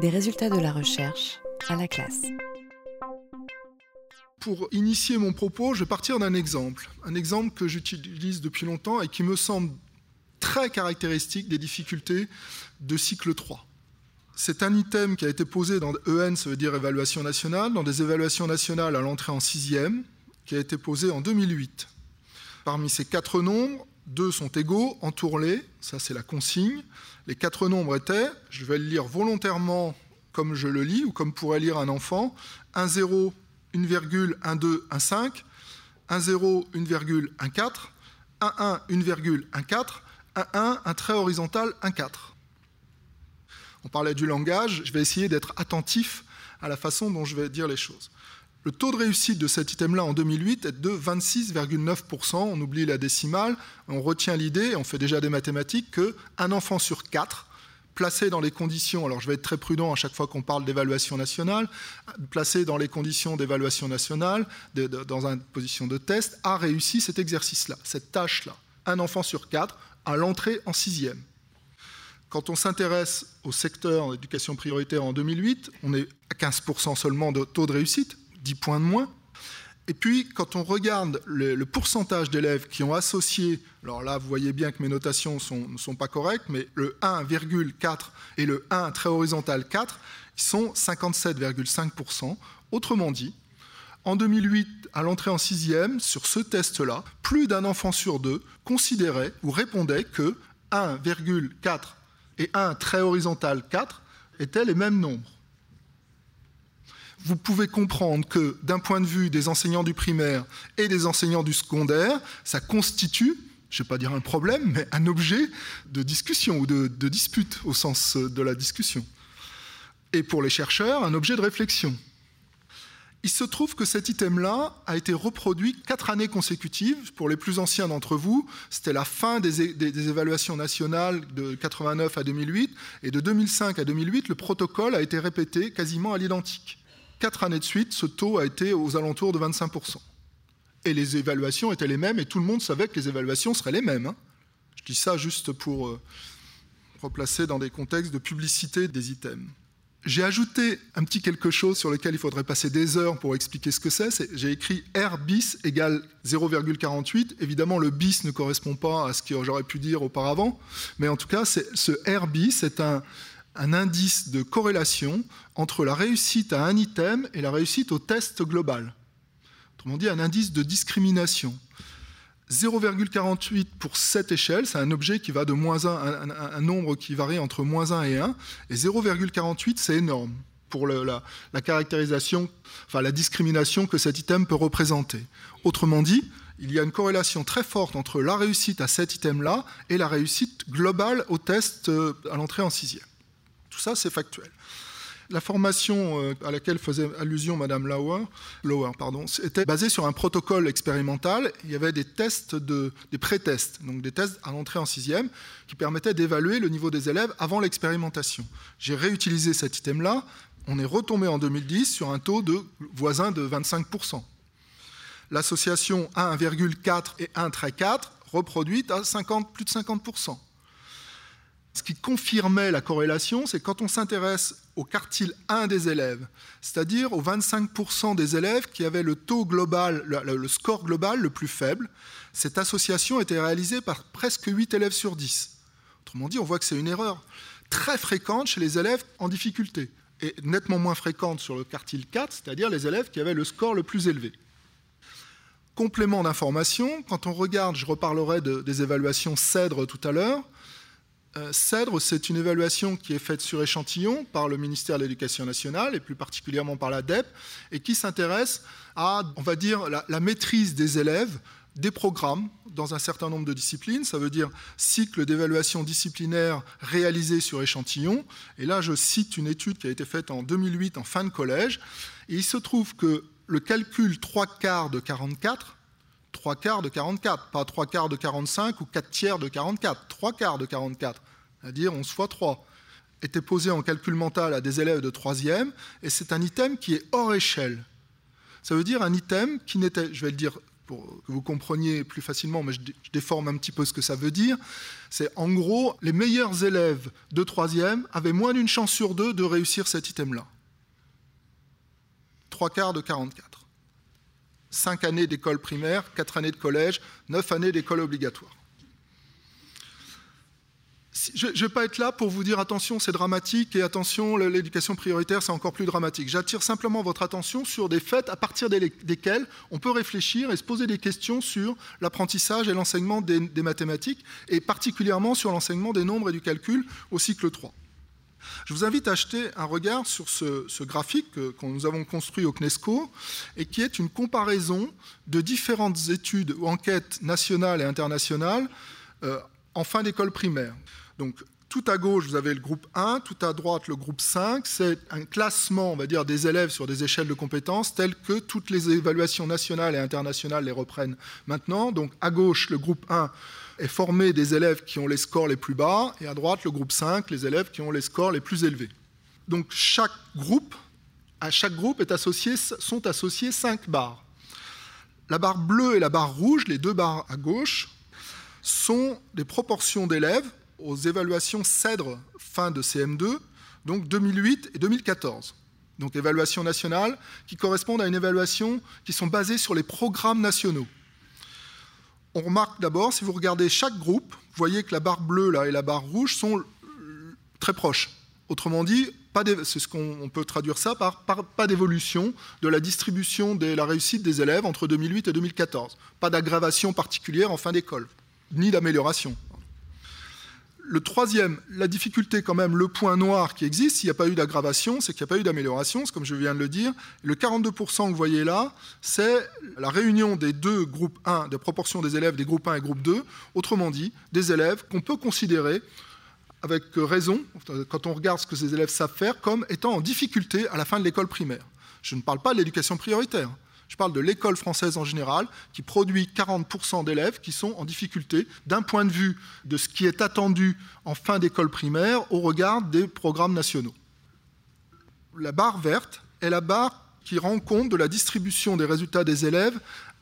Des résultats de la recherche à la classe. Pour initier mon propos, je vais partir d'un exemple. Un exemple que j'utilise depuis longtemps et qui me semble très caractéristique des difficultés de cycle 3. C'est un item qui a été posé dans EN, ça veut dire évaluation nationale, dans des évaluations nationales à l'entrée en sixième, qui a été posé en 2008. Parmi ces quatre nombres, deux sont égaux, entourés, ça c'est la consigne. Les quatre nombres étaient, je vais le lire volontairement comme je le lis ou comme pourrait lire un enfant, 1, 0, 1 virgule, 1, 2, 1, 5, 1, 0, 1 virgule, 1, 4, 1, 1, 1 virgule, 1, 4, 1, 1, un trait horizontal, 1, 4. On parlait du langage, je vais essayer d'être attentif à la façon dont je vais dire les choses. Le taux de réussite de cet item-là en 2008 est de 26,9%. On oublie la décimale, on retient l'idée, on fait déjà des mathématiques, qu'un enfant sur quatre, placé dans les conditions, alors je vais être très prudent à chaque fois qu'on parle d'évaluation nationale, placé dans les conditions d'évaluation nationale, dans une position de test, a réussi cet exercice-là, cette tâche-là. Un enfant sur quatre à l'entrée en sixième. Quand on s'intéresse au secteur d'éducation prioritaire en 2008, on est à 15% seulement de taux de réussite, 10 points de moins. Et puis, quand on regarde le, pourcentage d'élèves qui ont associé, alors là, vous voyez bien que mes notations ne sont pas correctes, mais le 1,4 et le 1 très horizontal 4, ils sont 57,5%. Autrement dit, en 2008, à l'entrée en sixième, sur ce test-là, plus d'un enfant sur deux considérait ou répondait que 1,4 et 1 très horizontal 4 étaient les mêmes nombres vous pouvez comprendre que d'un point de vue des enseignants du primaire et des enseignants du secondaire, ça constitue, je ne vais pas dire un problème, mais un objet de discussion ou de, dispute au sens de la discussion. Et pour les chercheurs, un objet de réflexion. Il se trouve que cet item-là a été reproduit quatre années consécutives. Pour les plus anciens d'entre vous, c'était la fin des, des, évaluations nationales de 89 à 2008. Et de 2005 à 2008, le protocole a été répété quasiment à l'identique quatre années de suite, ce taux a été aux alentours de 25%. Et les évaluations étaient les mêmes, et tout le monde savait que les évaluations seraient les mêmes. Hein. Je dis ça juste pour euh, replacer dans des contextes de publicité des items. J'ai ajouté un petit quelque chose sur lequel il faudrait passer des heures pour expliquer ce que c'est. J'ai écrit R bis égale 0,48. Évidemment, le bis ne correspond pas à ce que j'aurais pu dire auparavant, mais en tout cas, ce R bis est un, un indice de corrélation entre la réussite à un item et la réussite au test global. Autrement dit, un indice de discrimination. 0,48 pour cette échelle, c'est un objet qui va de moins 1, un, nombre qui varie entre moins 1 et 1, et 0,48 c'est énorme pour la, la, caractérisation, enfin la discrimination que cet item peut représenter. Autrement dit, il y a une corrélation très forte entre la réussite à cet item-là et la réussite globale au test euh, à l'entrée en sixième. Tout ça, c'est factuel. La formation euh, à laquelle faisait allusion Madame Lauer, pardon, était basée sur un protocole expérimental. Il y avait des tests, de, des pré-tests, donc des tests à l'entrée en sixième, qui permettaient d'évaluer le niveau des élèves avant l'expérimentation. J'ai réutilisé cet item-là. On est retombé en 2010 sur un taux de voisin de 25%. L'association 1,4 et 1,4 reproduite à 50, plus de 50%. Ce qui confirmait la corrélation, c'est quand on s'intéresse au quartile 1 des élèves, c'est-à-dire aux 25% des élèves qui avaient le taux global, le, score global le plus faible, cette association était réalisée par presque 8 élèves sur 10. Autrement dit, on voit que c'est une erreur très fréquente chez les élèves en difficulté et nettement moins fréquente sur le quartile 4, c'est-à-dire les élèves qui avaient le score le plus élevé. Complément d'information, quand on regarde, je reparlerai des évaluations CEDRE tout à l'heure, CEDRE, c'est une évaluation qui est faite sur échantillon par le ministère de l'Éducation nationale et plus particulièrement par la DEP et qui s'intéresse à, on va dire, la, maîtrise des élèves des programmes dans un certain nombre de disciplines, ça veut dire cycle d'évaluation disciplinaire réalisé sur échantillon. Et là, je cite une étude qui a été faite en 2008 en fin de collège. Et il se trouve que le calcul 3 quarts de 44 3 quarts de 44, pas 3 quarts de 45 ou 4 tiers de 44, 3 quarts de 44, c'est-à-dire 11 fois 3, était posé en calcul mental à des élèves de 3e, et c'est un item qui est hors échelle. Ça veut dire un item qui n'était, je vais le dire pour que vous compreniez plus facilement, mais je, déforme un petit peu ce que ça veut dire, c'est en gros, les meilleurs élèves de troisième avaient moins d'une chance sur deux de réussir cet item-là. Trois quarts de 44. Cinq années d'école primaire, quatre années de collège, neuf années d'école obligatoire je ne vais pas être là pour vous dire attention, c'est dramatique et attention, l'éducation prioritaire, c'est encore plus dramatique. J'attire simplement votre attention sur des faits à partir desquels on peut réfléchir et se poser des questions sur l'apprentissage et l'enseignement des, mathématiques, et particulièrement sur l'enseignement des nombres et du calcul au cycle 3. Je vous invite à acheter un regard sur ce, graphique que, nous avons construit au CNESCO et qui est une comparaison de différentes études ou enquêtes nationales et internationales euh, en fin d'école primaire. Tout à gauche, vous avez le groupe 1, tout à droite, le groupe 5. C'est un classement, on va dire, des élèves sur des échelles de compétences telles que toutes les évaluations nationales et internationales les reprennent maintenant. Donc, à gauche, le groupe 1 est formé des élèves qui ont les scores les plus bas, et à droite, le groupe 5, les élèves qui ont les scores les plus élevés. Donc, chaque groupe, à chaque groupe est associé, sont associés 5 barres. La barre bleue et la barre rouge, les deux barres à gauche, sont des proportions d'élèves aux évaluations CEDRE fin de CM2, donc 2008 et 2014. Donc évaluation nationale qui correspondent à une évaluation qui sont basées sur les programmes nationaux. On remarque d'abord, si vous regardez chaque groupe, vous voyez que la barre bleue là, et la barre rouge sont très proches. Autrement dit, c'est ce qu'on peut traduire ça par pas d'évolution de la distribution de la réussite des élèves entre 2008 et 2014. Pas d'aggravation particulière en fin d'école, ni d'amélioration le troisième, la difficulté quand même, le point noir qui existe, s'il n'y a pas eu d'aggravation, c'est qu'il n'y a pas eu d'amélioration, comme je viens de le dire. Le 42% que vous voyez là, c'est la réunion des deux groupes 1, des proportions des élèves des groupes 1 et groupe 2, autrement dit, des élèves qu'on peut considérer avec raison, quand on regarde ce que ces élèves savent faire, comme étant en difficulté à la fin de l'école primaire. Je ne parle pas de l'éducation prioritaire. Je parle de l'école française en général, qui produit 40% d'élèves qui sont en difficulté d'un point de vue de ce qui est attendu en fin d'école primaire au regard des programmes nationaux. La barre verte est la barre qui rend compte de la distribution des résultats des élèves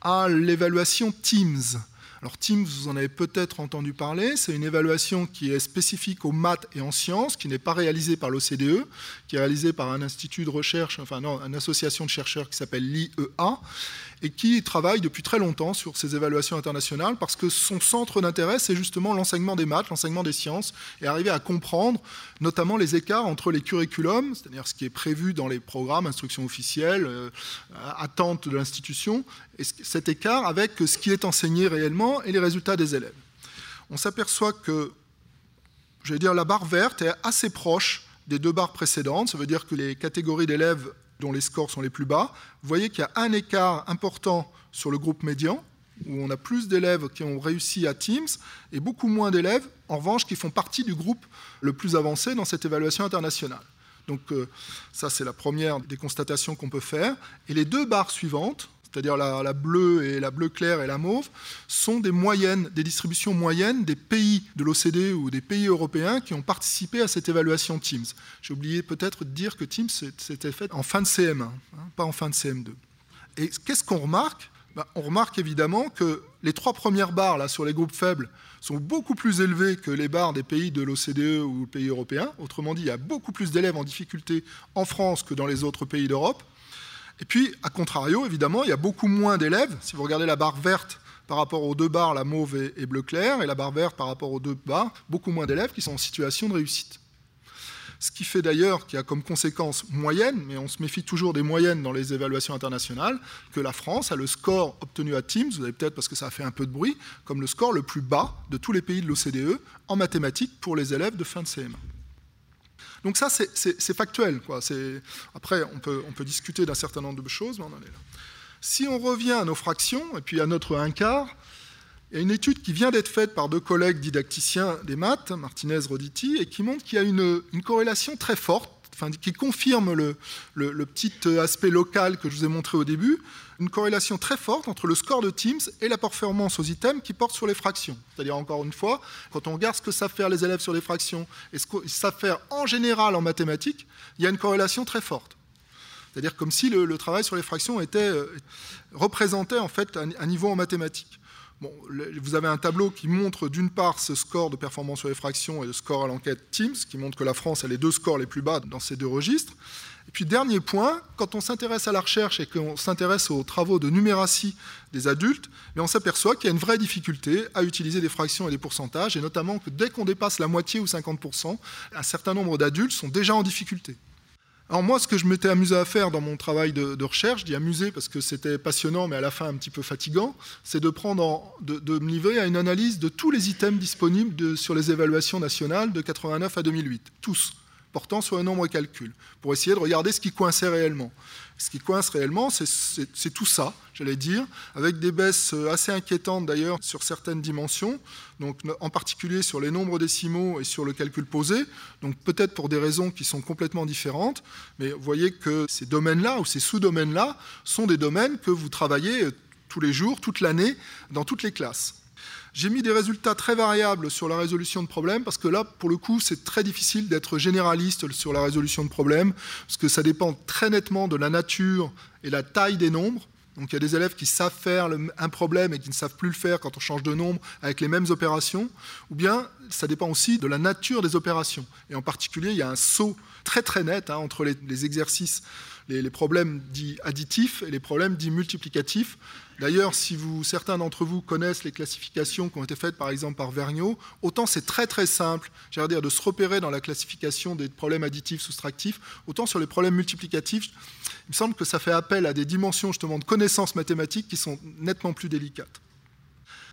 à l'évaluation Teams. Alors Teams, vous en avez peut-être entendu parler, c'est une évaluation qui est spécifique aux maths et en sciences, qui n'est pas réalisée par l'OCDE, qui est réalisée par un institut de recherche, enfin non, une association de chercheurs qui s'appelle l'IEA, et qui travaille depuis très longtemps sur ces évaluations internationales parce que son centre d'intérêt, c'est justement l'enseignement des maths, l'enseignement des sciences, et arriver à comprendre notamment les écarts entre les curriculums, c'est-à-dire ce qui est prévu dans les programmes, instruction officielle, euh, attente de l'institution, et cet écart avec ce qui est enseigné réellement et les résultats des élèves. On s'aperçoit que, je vais dire, la barre verte est assez proche des deux barres précédentes, ça veut dire que les catégories d'élèves dont les scores sont les plus bas, vous voyez qu'il y a un écart important sur le groupe médian, où on a plus d'élèves qui ont réussi à Teams et beaucoup moins d'élèves, en revanche, qui font partie du groupe le plus avancé dans cette évaluation internationale. Donc euh, ça, c'est la première des constatations qu'on peut faire. Et les deux barres suivantes, c'est-à-dire la, bleue et la bleue claire et la mauve, sont des moyennes, des distributions moyennes des pays de l'OCDE ou des pays européens qui ont participé à cette évaluation Teams. J'ai oublié peut-être de dire que Teams s'était fait en fin de CM1, hein, pas en fin de CM2. Et qu'est-ce qu'on remarque? Ben, On remarque évidemment que les trois premières barres là, sur les groupes faibles sont beaucoup plus élevées que les barres des pays de l'OCDE ou des pays européens. Autrement dit, il y a beaucoup plus d'élèves en difficulté en France que dans les autres pays d'Europe. Et puis, à contrario, évidemment, il y a beaucoup moins d'élèves. Si vous regardez la barre verte par rapport aux deux barres, la mauve et, bleu clair, et la barre verte par rapport aux deux barres, beaucoup moins d'élèves qui sont en situation de réussite. Ce qui fait d'ailleurs qu'il y a comme conséquence moyenne, mais on se méfie toujours des moyennes dans les évaluations internationales, que la France a le score obtenu à Teams, vous avez peut-être parce que ça a fait un peu de bruit, comme le score le plus bas de tous les pays de l'OCDE en mathématiques pour les élèves de fin de CM1. Donc ça, c'est factuel. Après, on peut, discuter d'un certain nombre de choses, mais on en est là. Si on revient à nos fractions, et puis à notre un quart, il y a une étude qui vient d'être faite par deux collègues didacticiens des maths, Martinez Roditi, et qui montre qu'il y a une corrélation très forte qui confirme le, petit aspect local que je vous ai montré au début, une corrélation très forte entre le score de Teams et la performance aux items qui portent sur les fractions. C'est-à-dire, encore une fois, quand on regarde ce que savent faire les élèves sur les fractions et ce qu'ils savent faire en général en mathématiques, il y a une corrélation très forte. C'est-à-dire comme si le, travail sur les fractions était, euh, représentait en fait un, niveau en mathématiques. Vous avez un tableau qui montre d'une part ce score de performance sur les fractions et le score à l'enquête Teams, qui montre que la France a les deux scores les plus bas dans ces deux registres. Et puis dernier point, quand on s'intéresse à la recherche et qu'on s'intéresse aux travaux de numératie des adultes, on s'aperçoit qu'il y a une vraie difficulté à utiliser des fractions et des pourcentages, et notamment que dès qu'on dépasse la moitié ou 50%, un certain nombre d'adultes sont déjà en difficulté. Alors moi, ce que je m'étais amusé à faire dans mon travail de, recherche, d'y amuser parce que c'était passionnant, mais à la fin un petit peu fatigant, c'est de prendre, de, de, me livrer à une analyse de tous les items disponibles sur les évaluations nationales de 89 à 2008, tous. Portant sur un nombre calcul, pour essayer de regarder ce qui coinçait réellement. Ce qui coince réellement, c'est tout ça, j'allais dire, avec des baisses assez inquiétantes d'ailleurs sur certaines dimensions, en particulier sur les nombres décimaux et sur le calcul posé, donc peut-être pour des raisons qui sont complètement différentes, mais vous voyez que ces domaines-là ou ces sous-domaines-là sont des domaines que vous travaillez tous les jours, toute l'année, dans toutes les classes. J'ai mis des résultats très variables sur la résolution de problèmes parce que là, pour le coup, c'est très difficile d'être généraliste sur la résolution de problèmes parce que ça dépend très nettement de la nature et la taille des nombres. Donc il y a des élèves qui savent faire un problème et qui ne savent plus le faire quand on change de nombre avec les mêmes opérations, ou bien ça dépend aussi de la nature des opérations. Et en particulier, il y a un saut très très net hein, entre les, exercices, les, problèmes dits additifs et les problèmes dits multiplicatifs. D'ailleurs, si vous, certains d'entre vous connaissent les classifications qui ont été faites par exemple par Vergniaud, autant c'est très très simple, dire, de se repérer dans la classification des problèmes additifs, soustractifs, autant sur les problèmes multiplicatifs, il me semble que ça fait appel à des dimensions justement de connaissances mathématiques qui sont nettement plus délicates.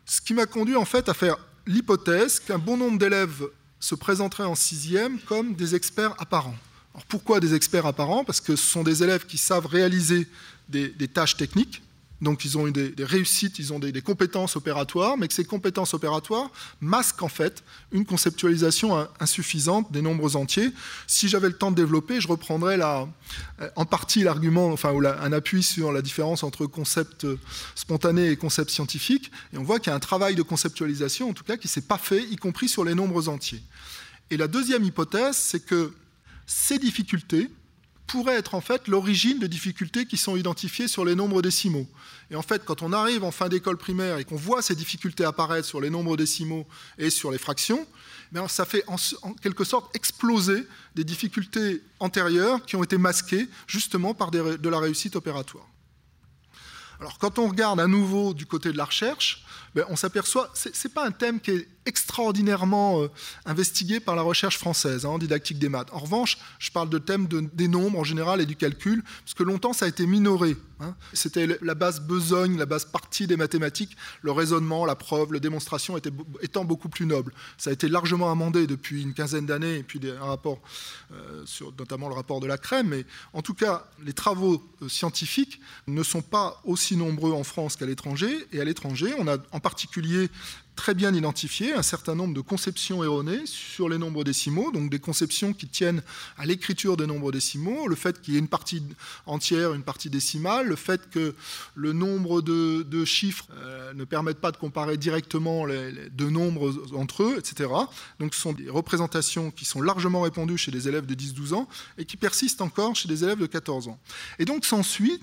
Ce qui m'a conduit en fait à faire l'hypothèse qu'un bon nombre d'élèves se présenteraient en sixième comme des experts apparents. Alors pourquoi des experts apparents? Parce que ce sont des élèves qui savent réaliser des tâches techniques, donc ils ont eu des, réussites, ils ont des, compétences opératoires, mais que ces compétences opératoires masquent en fait une conceptualisation insuffisante des nombres entiers. Si j'avais le temps de développer, je reprendrais euh, en partie l'argument, enfin un appui sur la différence entre concept spontané et concept scientifique, et on voit qu'il y a un travail de conceptualisation, en tout cas, qui s'est pas fait, y compris sur les nombres entiers. Et la deuxième hypothèse, c'est que ces difficultés, pourrait être en fait l'origine de difficultés qui sont identifiées sur les nombres décimaux. Et en fait, quand on arrive en fin d'école primaire et qu'on voit ces difficultés apparaître sur les nombres décimaux et sur les fractions, eh ça fait en, quelque sorte exploser des difficultés antérieures qui ont été masquées justement par de la réussite opératoire. Alors quand on regarde à nouveau du côté de la recherche, ben, on s'aperçoit, ce n'est pas un thème qui est extraordinairement euh, investigué par la recherche française hein, en didactique des maths. En revanche, je parle de thèmes des nombres en général et du calcul, parce que longtemps ça a été minoré. Hein. C'était la base besogne, la base partie des mathématiques, le raisonnement, la preuve, la démonstration étant beaucoup plus noble. Ça a été largement amendé depuis une quinzaine d'années, et puis un rapport, euh, sur, notamment le rapport de la crème, mais en tout cas, les travaux euh, scientifiques ne sont pas aussi nombreux en France qu'à l'étranger, et à l'étranger, on a en particulier très bien identifié un certain nombre de conceptions erronées sur les nombres décimaux, donc des conceptions qui tiennent à l'écriture des nombres décimaux, le fait qu'il y ait une partie entière, une partie décimale, le fait que le nombre de, chiffres euh, ne permette pas de comparer directement les, deux nombres entre eux, etc. Donc ce sont des représentations qui sont largement répandues chez des élèves de 10-12 ans et qui persistent encore chez des élèves de 14 ans. Et donc s'ensuit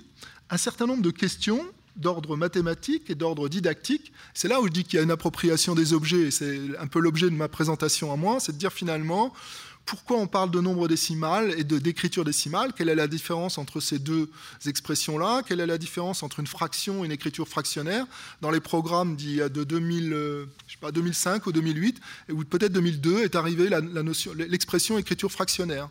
un certain nombre de questions d'ordre mathématique et d'ordre didactique. C'est là où je dis qu'il y a une appropriation des objets, et c'est un peu l'objet de ma présentation à moi, c'est de dire finalement pourquoi on parle de nombre décimal et d'écriture décimale, quelle est la différence entre ces deux expressions-là, quelle est la différence entre une fraction et une écriture fractionnaire? Dans les programmes de 2000, euh, je sais pas, 2005 ou 2008, ou peut-être 2002 est arrivée l'expression écriture fractionnaire.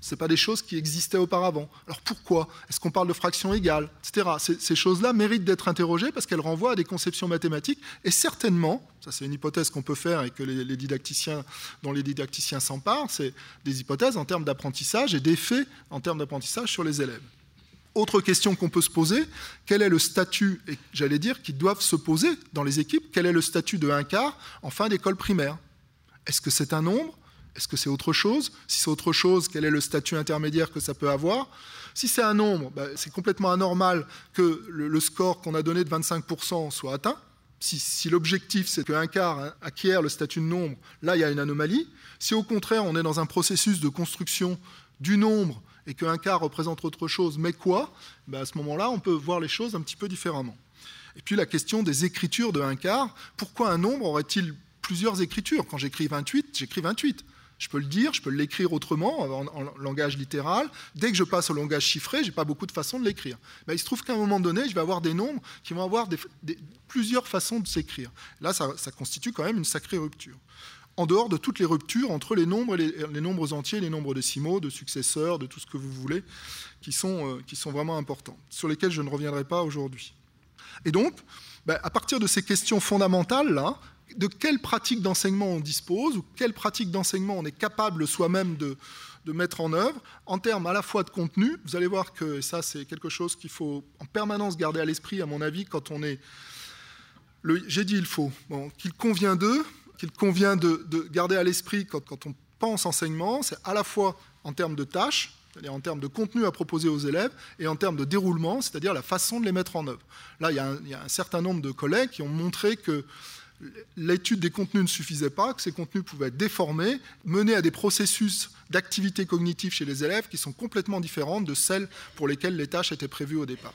Ce pas des choses qui existaient auparavant. Alors pourquoi? Est-ce qu'on parle de fractions égales Etc. Ces, choses-là méritent d'être interrogées parce qu'elles renvoient à des conceptions mathématiques et certainement, ça c'est une hypothèse qu'on peut faire et que les, didacticiens, dont les didacticiens s'emparent, c'est des hypothèses en termes d'apprentissage et d'effets en termes d'apprentissage sur les élèves. Autre question qu'on peut se poser, quel est le statut, et j'allais dire, qui doivent se poser dans les équipes, quel est le statut de un quart en fin d'école primaire? Est-ce que c'est un nombre est-ce que c'est autre chose? Si c'est autre chose, quel est le statut intermédiaire que ça peut avoir? Si c'est un nombre, bah, c'est complètement anormal que le, score qu'on a donné de 25% soit atteint. Si, l'objectif c'est qu'un quart acquiert le statut de nombre, là il y a une anomalie. Si au contraire on est dans un processus de construction du nombre et qu'un quart représente autre chose, mais quoi? Ben À ce moment-là, on peut voir les choses un petit peu différemment. Et puis la question des écritures de un quart. Pourquoi un nombre aurait-il plusieurs écritures? Quand j'écris 28, j'écris 28. Je peux le dire, je peux l'écrire autrement, en, langage littéral. Dès que je passe au langage chiffré, je n'ai pas beaucoup de façons de l'écrire. Il se trouve qu'à un moment donné, je vais avoir des nombres qui vont avoir plusieurs façons de s'écrire. Là, ça, constitue quand même une sacrée rupture. En dehors de toutes les ruptures entre les nombres, les, les, nombres entiers, les nombres décimaux, de successeurs, de tout ce que vous voulez, qui sont, euh, vraiment importants, sur lesquels je ne reviendrai pas aujourd'hui. Et donc, ben, à partir de ces questions fondamentales, là, de quelles pratiques d'enseignement on dispose ou quelles pratiques d'enseignement on est capable soi-même de, mettre en œuvre en termes à la fois de contenu. Vous allez voir que ça, c'est quelque chose qu'il faut en permanence garder à l'esprit, à mon avis, quand on est. J'ai dit il faut, qu'il convient d'eux, qu'il convient de, garder à l'esprit quand, on pense enseignement, c'est à la fois en termes de tâches, c'est-à-dire en termes de contenu à proposer aux élèves, et en termes de déroulement, c'est-à-dire la façon de les mettre en œuvre. Là, il y, a un, certain nombre de collègues qui ont montré que l'étude des contenus ne suffisait pas, que ces contenus pouvaient être déformés, mener à des processus d'activité cognitive chez les élèves qui sont complètement différents de celles pour lesquelles les tâches étaient prévues au départ.